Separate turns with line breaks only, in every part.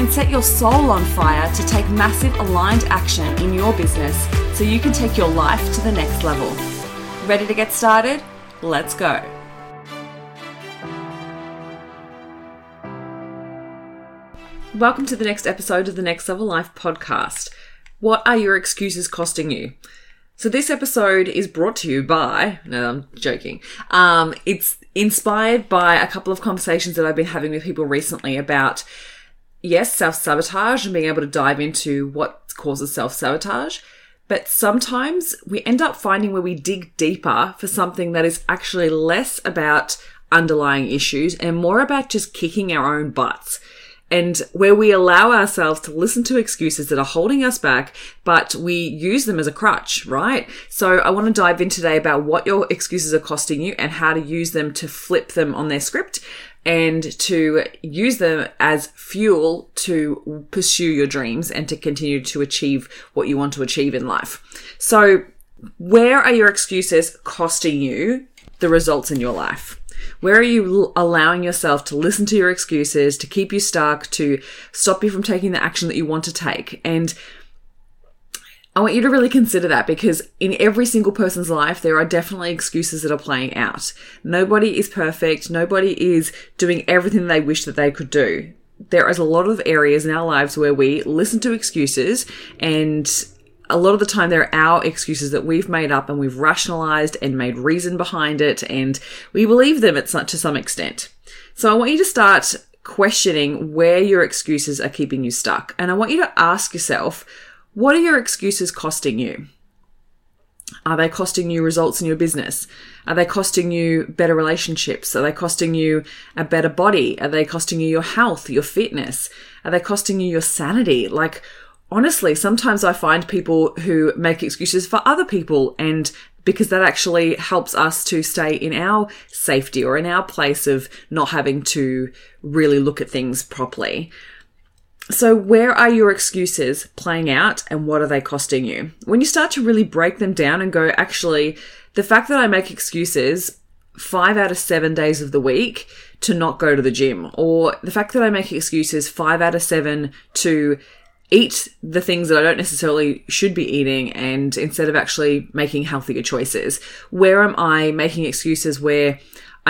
and set your soul on fire to take massive aligned action in your business so you can take your life to the next level. Ready to get started? Let's go. Welcome to the next episode of the Next Level Life podcast. What are your excuses costing you? So this episode is brought to you by, no, I'm joking. Um, it's inspired by a couple of conversations that I've been having with people recently about, yes, self sabotage and being able to dive into what causes self sabotage. But sometimes we end up finding where we dig deeper for something that is actually less about underlying issues and more about just kicking our own butts and where we allow ourselves to listen to excuses that are holding us back, but we use them as a crutch, right? So I want to dive in today about what your excuses are costing you and how to use them to flip them on their script and to use them as fuel to pursue your dreams and to continue to achieve what you want to achieve in life. So where are your excuses costing you the results in your life? Where are you allowing yourself to listen to your excuses, to keep you stuck, to stop you from taking the action that you want to take? And I want you to really consider that because in every single person's life, there are definitely excuses that are playing out. Nobody is perfect. Nobody is doing everything they wish that they could do. There is a lot of areas in our lives where we listen to excuses and a lot of the time they're our excuses that we've made up and we've rationalized and made reason behind it and we believe them at some, to some extent. So I want you to start questioning where your excuses are keeping you stuck. And I want you to ask yourself, what are your excuses costing you? Are they costing you results in your business? Are they costing you better relationships? Are they costing you a better body? Are they costing you your health, your fitness? Are they costing you your sanity? Like, honestly, sometimes I find people who make excuses for other people and because that actually helps us to stay in our safety or in our place of not having to really look at things properly. So, where are your excuses playing out and what are they costing you? When you start to really break them down and go, actually, the fact that I make excuses five out of seven days of the week to not go to the gym, or the fact that I make excuses five out of seven to eat the things that I don't necessarily should be eating and instead of actually making healthier choices? Where am I making excuses where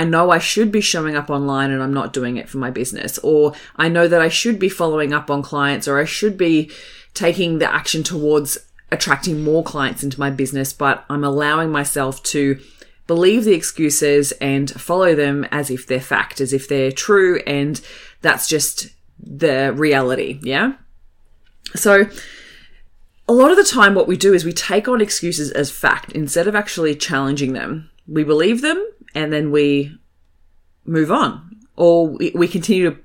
I know I should be showing up online and I'm not doing it for my business? Or I know that I should be following up on clients or I should be taking the action towards attracting more clients into my business, but I'm allowing myself to believe the excuses and follow them as if they're fact, as if they're true, and that's just the reality. Yeah. So, a lot of the time, what we do is we take on excuses as fact instead of actually challenging them. We believe them and then we move on. Or we, continue to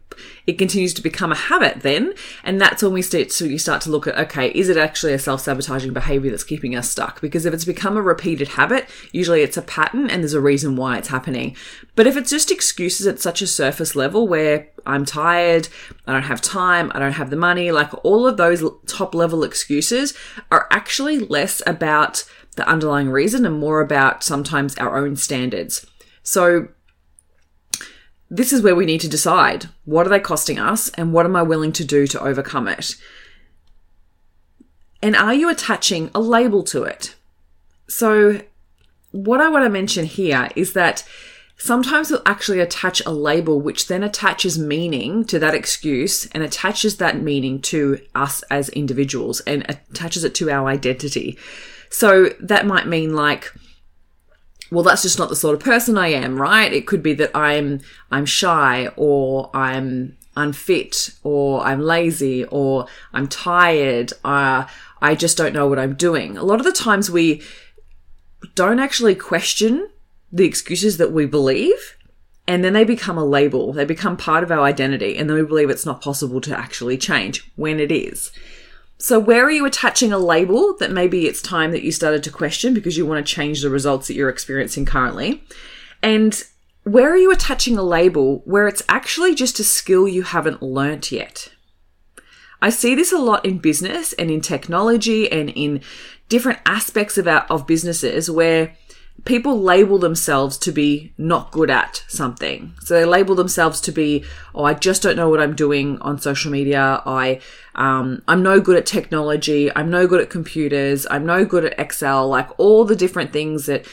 it continues to become a habit then and that's when we start to you start to look at okay is it actually a self-sabotaging behavior that's keeping us stuck? Because if it's become a repeated habit usually it's a pattern and there's a reason why it's happening. But if it's just excuses at such a surface level where i'm tired i don't have time i don't have the money like all of those top level excuses are actually less about the underlying reason and more about sometimes our own standards so this is where we need to decide what are they costing us and what am I willing to do to overcome it? And are you attaching a label to it? So, what I want to mention here is that sometimes we'll actually attach a label which then attaches meaning to that excuse and attaches that meaning to us as individuals and attaches it to our identity. So, that might mean like, well that's just not the sort of person I am, right? It could be that I'm I'm shy or I'm unfit or I'm lazy or I'm tired. Uh, I just don't know what I'm doing. A lot of the times we don't actually question the excuses that we believe and then they become a label. They become part of our identity and then we believe it's not possible to actually change when it is. So, where are you attaching a label that maybe it's time that you started to question because you want to change the results that you're experiencing currently? And where are you attaching a label where it's actually just a skill you haven't learnt yet? I see this a lot in business and in technology and in different aspects of our, of businesses where people label themselves to be not good at something. So they label themselves to be, oh, I just don't know what I'm doing on social media. I, um, I'm no good at technology. I'm no good at computers. I'm no good at Excel. Like all the different things that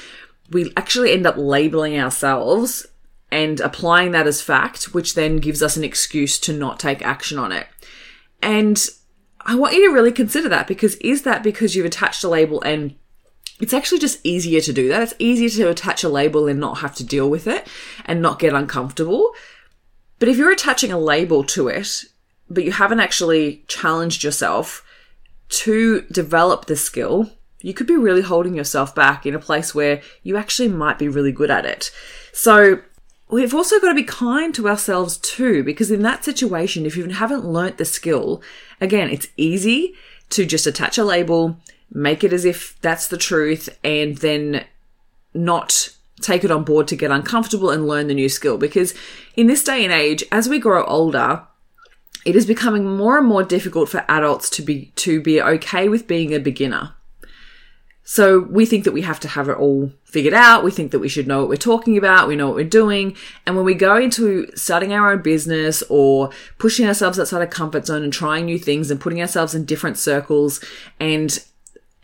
we actually end up labeling ourselves and applying that as fact, which then gives us an excuse to not take action on it. And I want you to really consider that because is that because you've attached a label and it's actually just easier to do that. It's easier to attach a label and not have to deal with it and not get uncomfortable. But if you're attaching a label to it, but you haven't actually challenged yourself to develop the skill, you could be really holding yourself back in a place where you actually might be really good at it. So we've also got to be kind to ourselves too, because in that situation, if you haven't learnt the skill, again, it's easy to just attach a label make it as if that's the truth, and then not take it on board to get uncomfortable and learn the new skill. Because in this day and age, as we grow older, it is becoming more and more difficult for adults to be to be okay with being a beginner. So we think that we have to have it all figured out. We think that we should know what we're talking about. We know what we're doing. And when we go into starting our own business or pushing ourselves outside of comfort zone and trying new things and putting ourselves in different circles and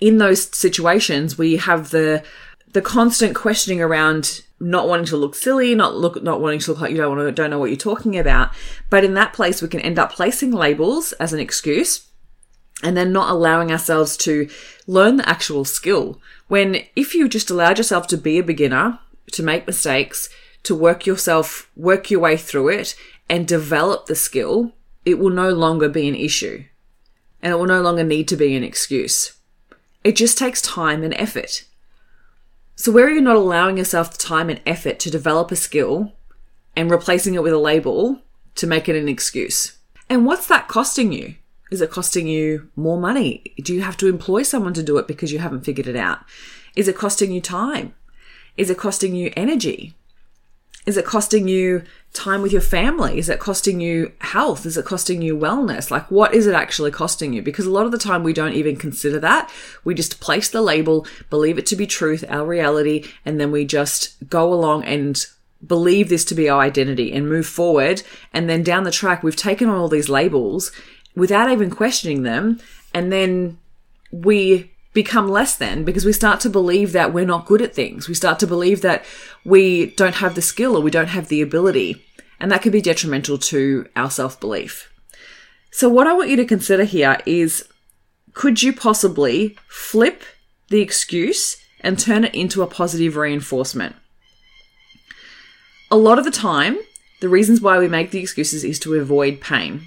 in those situations we have the the constant questioning around not wanting to look silly, not look not wanting to look like you don't want to don't know what you're talking about. But in that place we can end up placing labels as an excuse and then not allowing ourselves to learn the actual skill. When if you just allowed yourself to be a beginner, to make mistakes, to work yourself, work your way through it and develop the skill, it will no longer be an issue. And it will no longer need to be an excuse. It just takes time and effort. So, where you're not allowing yourself the time and effort to develop a skill and replacing it with a label to make it an excuse. And what's that costing you? Is it costing you more money? Do you have to employ someone to do it because you haven't figured it out? Is it costing you time? Is it costing you energy? Is it costing you time with your family? Is it costing you health? Is it costing you wellness? Like, what is it actually costing you? Because a lot of the time we don't even consider that. We just place the label, believe it to be truth, our reality, and then we just go along and believe this to be our identity and move forward. And then down the track, we've taken on all these labels without even questioning them. And then we become less than because we start to believe that we're not good at things. We start to believe that we don't have the skill or we don't have the ability. And that could be detrimental to our self belief. So, what I want you to consider here is could you possibly flip the excuse and turn it into a positive reinforcement? A lot of the time, the reasons why we make the excuses is to avoid pain.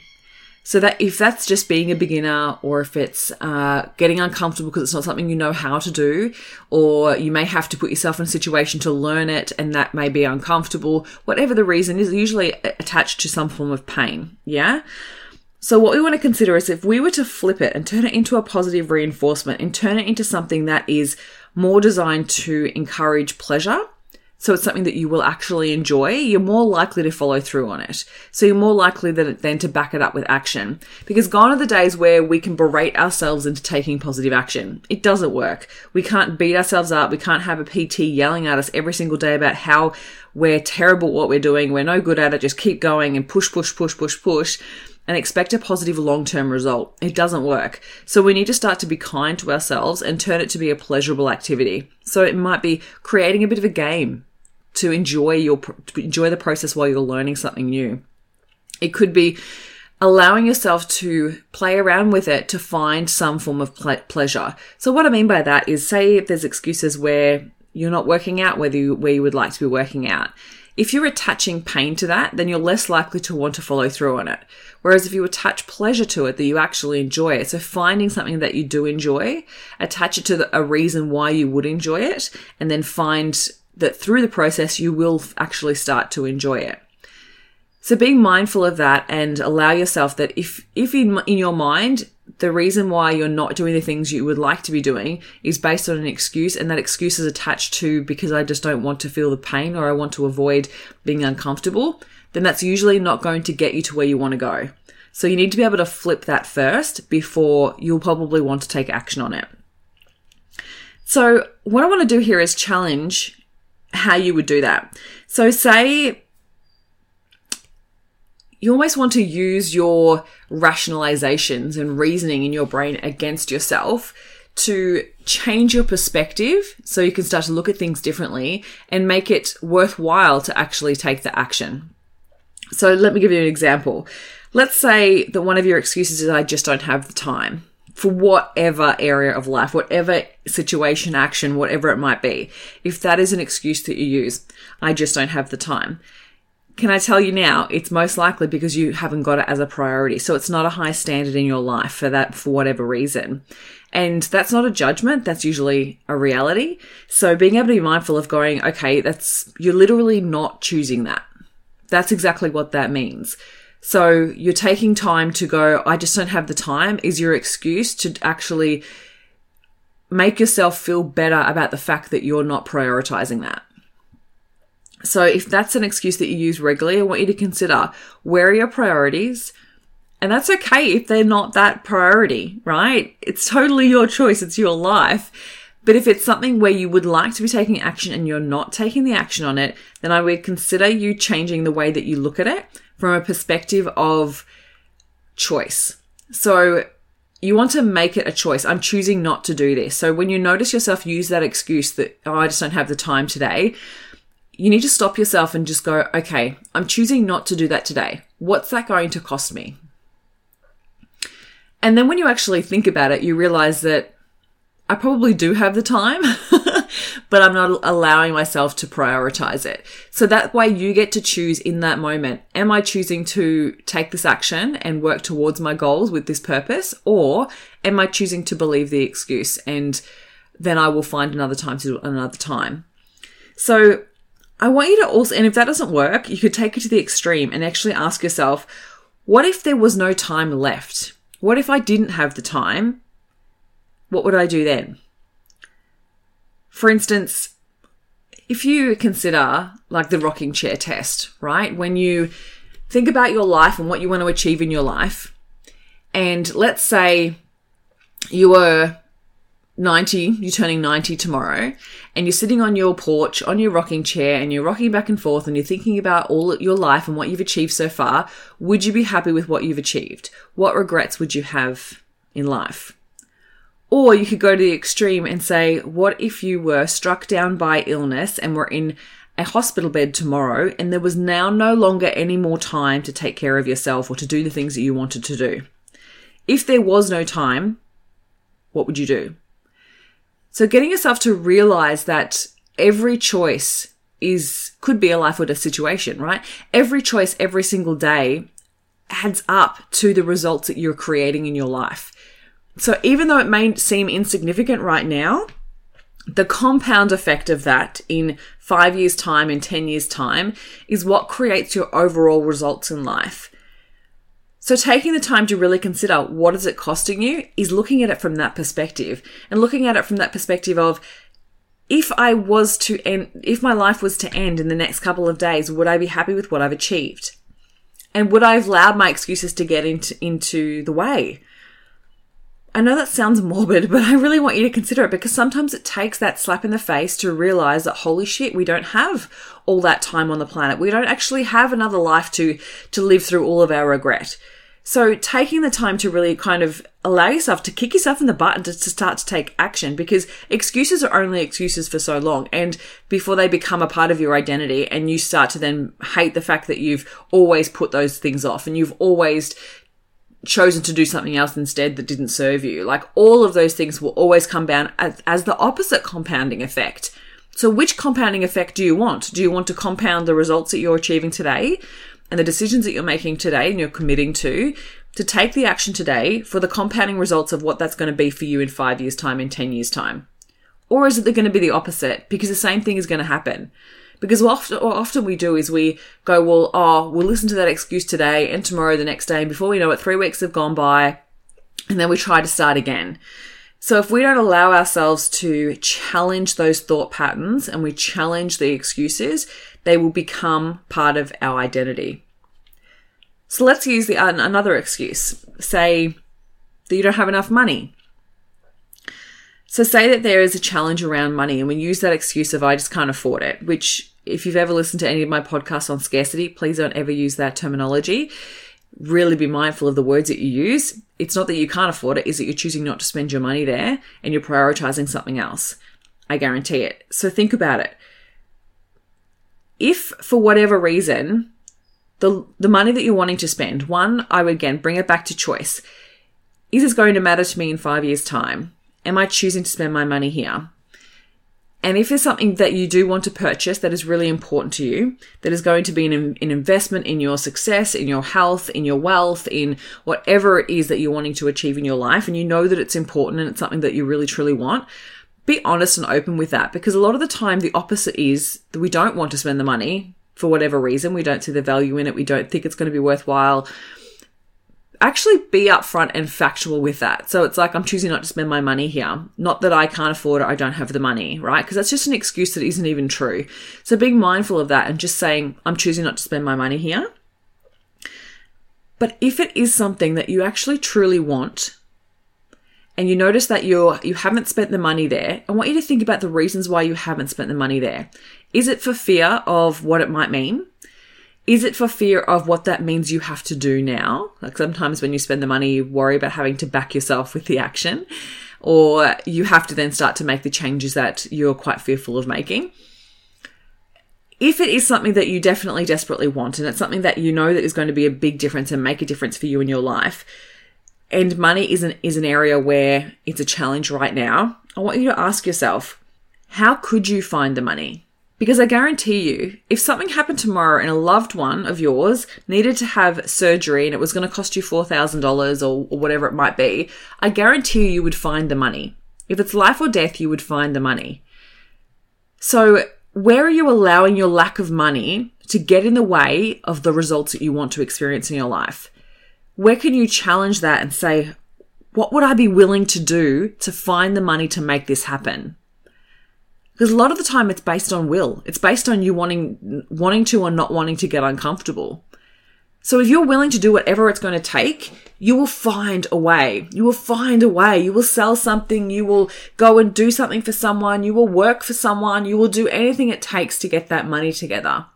So that if that's just being a beginner, or if it's uh, getting uncomfortable because it's not something you know how to do, or you may have to put yourself in a situation to learn it, and that may be uncomfortable. Whatever the reason is, usually attached to some form of pain. Yeah. So what we want to consider is if we were to flip it and turn it into a positive reinforcement and turn it into something that is more designed to encourage pleasure so it's something that you will actually enjoy, you're more likely to follow through on it. So you're more likely than to back it up with action. Because gone are the days where we can berate ourselves into taking positive action. It doesn't work. We can't beat ourselves up. We can't have a PT yelling at us every single day about how we're terrible at what we're doing. We're no good at it. Just keep going and push, push, push, push, push and expect a positive long term result. It doesn't work. So we need to start to be kind to ourselves and turn it to be a pleasurable activity. So it might be creating a bit of a game to enjoy your to enjoy the process while you're learning something new. It could be allowing yourself to play around with it to find some form of ple- pleasure. So what I mean by that is say if there's excuses where you're not working out whether you, where you would like to be working out. If you're attaching pain to that, then you're less likely to want to follow through on it. Whereas if you attach pleasure to it, that you actually enjoy it. So finding something that you do enjoy, attach it to the, a reason why you would enjoy it, and then find that through the process you will actually start to enjoy it. So being mindful of that and allow yourself that if, if in, in your mind, the reason why you're not doing the things you would like to be doing is based on an excuse and that excuse is attached to because I just don't want to feel the pain or I want to avoid being uncomfortable, then that's usually not going to get you to where you want to go. So you need to be able to flip that first before you'll probably want to take action on it. So what I want to do here is challenge how you would do that. So say you almost want to use your rationalizations and reasoning in your brain against yourself to change your perspective so you can start to look at things differently and make it worthwhile to actually take the action. So let me give you an example. Let's say that one of your excuses is I just don't have the time for whatever area of life, whatever situation, action, whatever it might be. If that is an excuse that you use, I just don't have the time. Can I tell you now, it's most likely because you haven't got it as a priority. So it's not a high standard in your life for that, for whatever reason. And that's not a judgment. That's usually a reality. So being able to be mindful of going, okay, that's, you're literally not choosing that. That's exactly what that means. So you're taking time to go, I just don't have the time is your excuse to actually make yourself feel better about the fact that you're not prioritizing that. So if that's an excuse that you use regularly, I want you to consider where are your priorities? And that's okay if they're not that priority, right? It's totally your choice. It's your life. But if it's something where you would like to be taking action and you're not taking the action on it, then I would consider you changing the way that you look at it from a perspective of choice. So you want to make it a choice. I'm choosing not to do this. So when you notice yourself use that excuse that, oh, I just don't have the time today, you need to stop yourself and just go, okay, I'm choosing not to do that today. What's that going to cost me? And then when you actually think about it, you realize that I probably do have the time, but I'm not allowing myself to prioritize it. So that way you get to choose in that moment. Am I choosing to take this action and work towards my goals with this purpose? Or am I choosing to believe the excuse and then I will find another time to do it another time? So I want you to also, and if that doesn't work, you could take it to the extreme and actually ask yourself, what if there was no time left? What if I didn't have the time? What would I do then? For instance, if you consider like the rocking chair test, right? When you think about your life and what you want to achieve in your life, and let's say you were 90, you're turning 90 tomorrow, and you're sitting on your porch on your rocking chair and you're rocking back and forth and you're thinking about all your life and what you've achieved so far, would you be happy with what you've achieved? What regrets would you have in life? Or you could go to the extreme and say, what if you were struck down by illness and were in a hospital bed tomorrow and there was now no longer any more time to take care of yourself or to do the things that you wanted to do? If there was no time, what would you do? So getting yourself to realize that every choice is, could be a life or death situation, right? Every choice every single day adds up to the results that you're creating in your life. So even though it may seem insignificant right now, the compound effect of that in five years' time, in 10 years' time, is what creates your overall results in life. So taking the time to really consider what is it costing you is looking at it from that perspective and looking at it from that perspective of if I was to end, if my life was to end in the next couple of days, would I be happy with what I've achieved? And would I have allowed my excuses to get into, into the way? I know that sounds morbid, but I really want you to consider it because sometimes it takes that slap in the face to realize that holy shit, we don't have all that time on the planet. We don't actually have another life to, to live through all of our regret. So taking the time to really kind of allow yourself to kick yourself in the butt and to, start to take action because excuses are only excuses for so long and before they become a part of your identity and you start to then hate the fact that you've always put those things off and you've always chosen to do something else instead that didn't serve you. Like all of those things will always come down as, as the opposite compounding effect. So which compounding effect do you want? Do you want to compound the results that you're achieving today? and the decisions that you're making today and you're committing to, to take the action today for the compounding results of what that's going to be for you in five years' time, in 10 years' time? Or is it going to be the opposite? Because the same thing is going to happen. Because what often, what often we do is we go, well, oh, we'll listen to that excuse today and tomorrow, the next day, and before we know it, three weeks have gone by, and then we try to start again. So if we don't allow ourselves to challenge those thought patterns and we challenge the excuses, they will become part of our identity. So let's use the another excuse. Say that you don't have enough money. So say that there is a challenge around money and we use that excuse of I just can't afford it, which if you've ever listened to any of my podcasts on scarcity, please don't ever use that terminology. Really be mindful of the words that you use. It's not that you can't afford it, is that you're choosing not to spend your money there and you're prioritizing something else. I guarantee it. So think about it. If for whatever reason, the the money that you're wanting to spend, one, I would again bring it back to choice. Is this going to matter to me in five years' time? Am I choosing to spend my money here? And if there's something that you do want to purchase that is really important to you, that is going to be an, an, investment in your success, in your health, in your wealth, in whatever it is that you're wanting to achieve in your life, and you know that it's important and it's something that you really truly want, be honest and open with that because a lot of the time the opposite is that we don't want to spend the money for whatever reason. We don't see the value in it. We don't think it's going to be worthwhile actually be upfront and factual with that. So it's like, I'm choosing not to spend my money here. Not that I can't afford it, I don't have the money, right? Because that's just an excuse that isn't even true. So being mindful of that and just saying, I'm choosing not to spend my money here. But if it is something that you actually truly want, and you notice that you're you haven't spent the money there, I want you to think about the reasons why you haven't spent the money there. Is it for fear of what it might mean? Is it for fear of what that means you have to do now? Like sometimes when you spend the money, you worry about having to back yourself with the action, or you have to then start to make the changes that you're quite fearful of making. If it is something that you definitely desperately want, and it's something that you know that is going to be a big difference and make a difference for you in your life, and money is an, is an area where it's a challenge right now, I want you to ask yourself, how could you find the money? Because I guarantee you, if something happened tomorrow and a loved one of yours needed to have surgery and it was going to cost you $4,000 or, or whatever it might be, I guarantee you, you would find the money. If it's life or death, you would find the money. So, where are you allowing your lack of money to get in the way of the results that you want to experience in your life? Where can you challenge that and say, what would I be willing to do to find the money to make this happen? Because a lot of the time it's based on will. It's based on you wanting, wanting to or not wanting to get uncomfortable. So if you're willing to do whatever it's going to take, you will find a way. You will find a way. You will sell something. You will go and do something for someone. You will work for someone. You will do anything it takes to get that money together.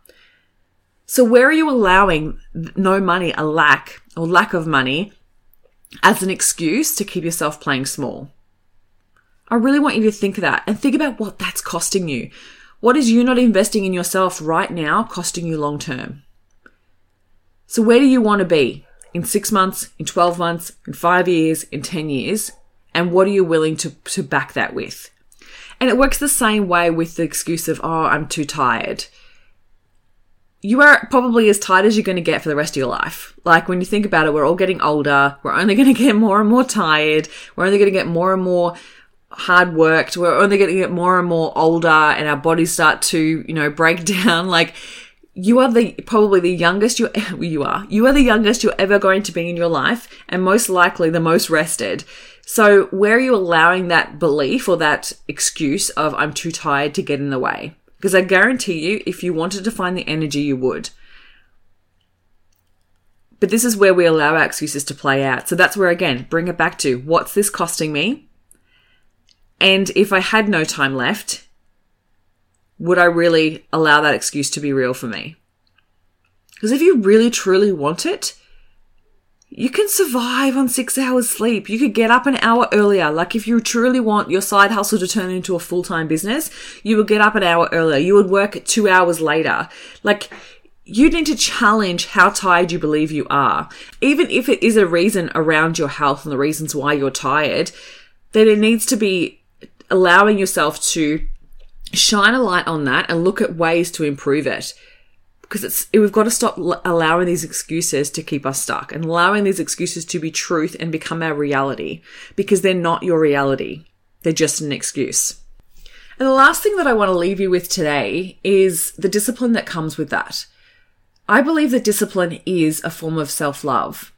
So where are you allowing no money, a lack or lack of money as an excuse to keep yourself playing small? I really want you to think of that and think about what that's costing you. What is you not investing in yourself right now costing you long term? So, where do you want to be in six months, in 12 months, in five years, in 10 years? And what are you willing to, to back that with? And it works the same way with the excuse of, oh, I'm too tired. You are probably as tired as you're going to get for the rest of your life. Like when you think about it, we're all getting older. We're only going to get more and more tired. We're only going to get more and more hard worked. We're only going to get more and more older and our bodies start to, you know, break down. Like you are the probably the youngest you you are. You are the youngest you're ever going to be in your life and most likely the most rested. So where are you allowing that belief or that excuse of I'm too tired to get in the way? Because I guarantee you if you wanted to find the energy you would. But this is where we allow our excuses to play out. So that's where again, bring it back to what's this costing me? And if I had no time left, would I really allow that excuse to be real for me? Because if you really truly want it, you can survive on six hours sleep. You could get up an hour earlier. Like if you truly want your side hustle to turn into a full time business, you would get up an hour earlier. You would work two hours later. Like you need to challenge how tired you believe you are. Even if it is a reason around your health and the reasons why you're tired, then it needs to be allowing yourself to shine a light on that and look at ways to improve it because it's we've got to stop allowing these excuses to keep us stuck and allowing these excuses to be truth and become our reality because they're not your reality they're just an excuse And the last thing that I want to leave you with today is the discipline that comes with that. I believe that discipline is a form of self love.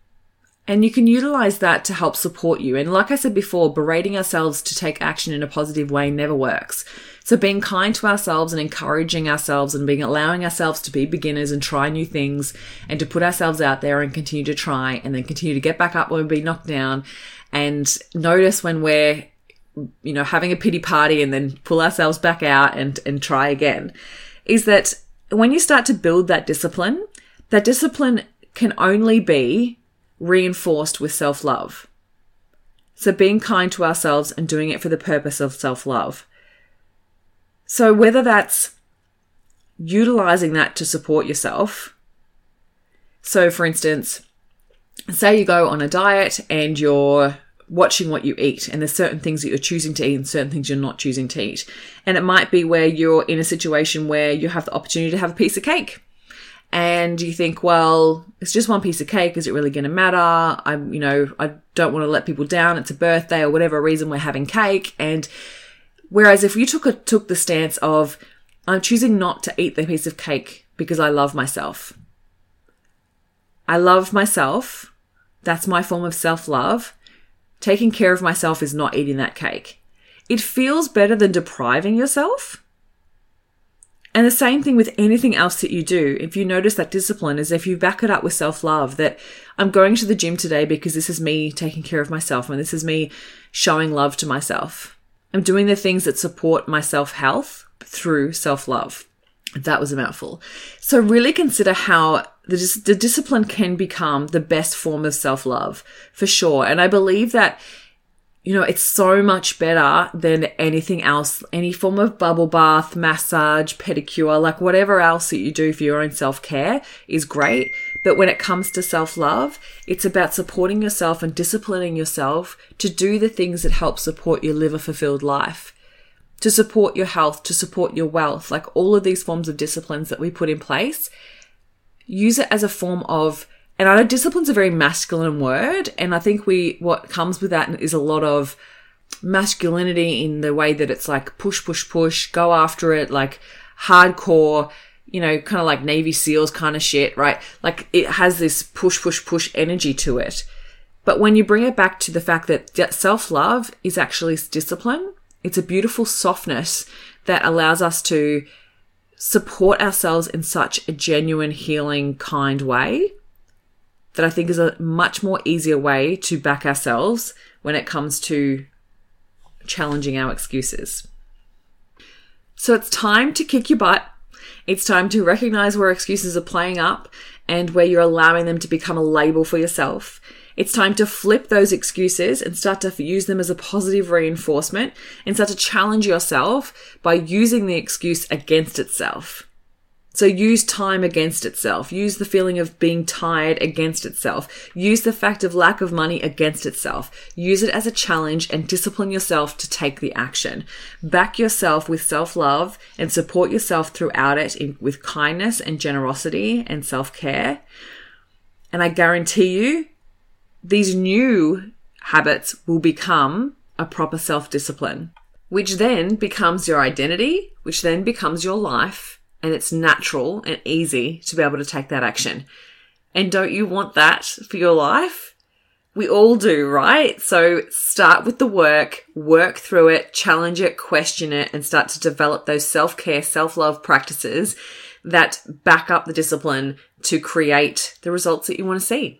And you can utilize that to help support you. And like I said before, berating ourselves to take action in a positive way never works. So being kind to ourselves and encouraging ourselves and being allowing ourselves to be beginners and try new things and to put ourselves out there and continue to try and then continue to get back up when we be knocked down and notice when we're you know having a pity party and then pull ourselves back out and and try again is that when you start to build that discipline that discipline can only be reinforced with self love. So being kind to ourselves and doing it for the purpose of self love. So whether that's utilizing that to support yourself. So for instance, say you go on a diet and you're watching what you eat and there's certain things that you're choosing to eat and certain things you're not choosing to eat. And it might be where you're in a situation where you have the opportunity to have a piece of cake and you think, well, it's just one piece of cake. Is it really going to matter? I'm, you know, I don't want to let people down. It's a birthday or whatever reason we're having cake. And whereas if you took a, took the stance of, I'm choosing not to eat the piece of cake because I love myself. I love myself. That's my form of self love. Taking care of myself is not eating that cake. It feels better than depriving yourself and the same thing with anything else that you do. If you notice that discipline is if you back it up with self love, that I'm going to the gym today because this is me taking care of myself and this is me showing love to myself. I'm doing the things that support my self health through self love. That was a mouthful. So really consider how the, the discipline can become the best form of self love for sure. And I believe that you know, it's so much better than anything else. Any form of bubble bath, massage, pedicure, like whatever else that you do for your own self care is great. But when it comes to self love, it's about supporting yourself and disciplining yourself to do the things that help support your live a fulfilled life, to support your health, to support your wealth, like all of these forms of disciplines that we put in place. Use it as a form of and I know discipline's a very masculine word, and I think we what comes with that is a lot of masculinity in the way that it's like push, push, push, go after it, like hardcore, you know, kind of like Navy SEALs kind of shit, right? Like it has this push, push, push energy to it. But when you bring it back to the fact that self love is actually discipline, it's a beautiful softness that allows us to support ourselves in such a genuine, healing, kind way that I think is a much more easier way to back ourselves when it comes to challenging our excuses. So it's time to kick your butt. It's time to recognize where excuses are playing up and where you're allowing them to become a label for yourself. It's time to flip those excuses and start to use them as a positive reinforcement and start to challenge yourself by using the excuse against itself. So use time against itself. Use the feeling of being tired against itself. Use the fact of lack of money against itself. Use it as a challenge and discipline yourself to take the action. Back yourself with self love and support yourself throughout it in, with kindness and generosity and self care. And I guarantee you, these new habits will become a proper self discipline, which then becomes your identity, which then becomes your life and it's natural and easy to be able to take that action. And don't you want that for your life? We all do, right? So start with the work, work through it, challenge it, question it, and start to develop those self care, self love practices that back up the discipline to create the results that you want to see.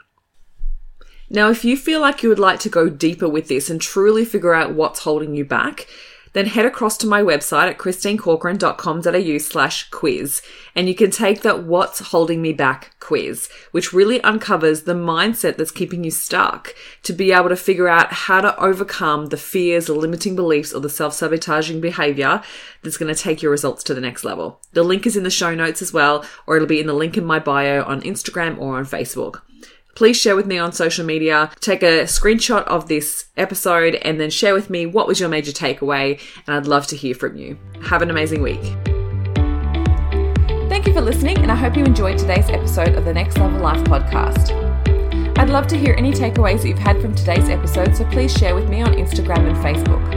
Now, if you feel like you would like to go deeper with this and truly figure out what's holding you back, then head across to my website at christinecorcoran.com.au slash quiz and you can take that What's Holding Me Back quiz, which really uncovers the mindset that's keeping you stuck to be able to figure out how to overcome the fears, the limiting beliefs, or the self sabotaging behavior that's going to take your results to the next level. The link is in the show notes as well, or it'll be in the link in my bio on Instagram or on Facebook please share with me on social media. Take a screenshot of this episode and then share with me what was your major takeaway. And I'd love to hear from you. Have an amazing week. Thank you for listening, and I hope you enjoyed today's episode of the Next Level Life podcast. I'd love to hear any takeaways that you've had from today's episode, so please share with me on Instagram and Facebook.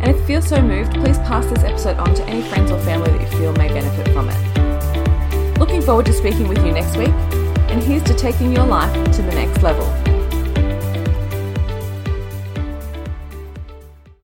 And if you feel so moved, please pass this episode on to any friends or family that you feel may benefit from it. Looking forward to speaking with you next week and here's to taking your life to the next level.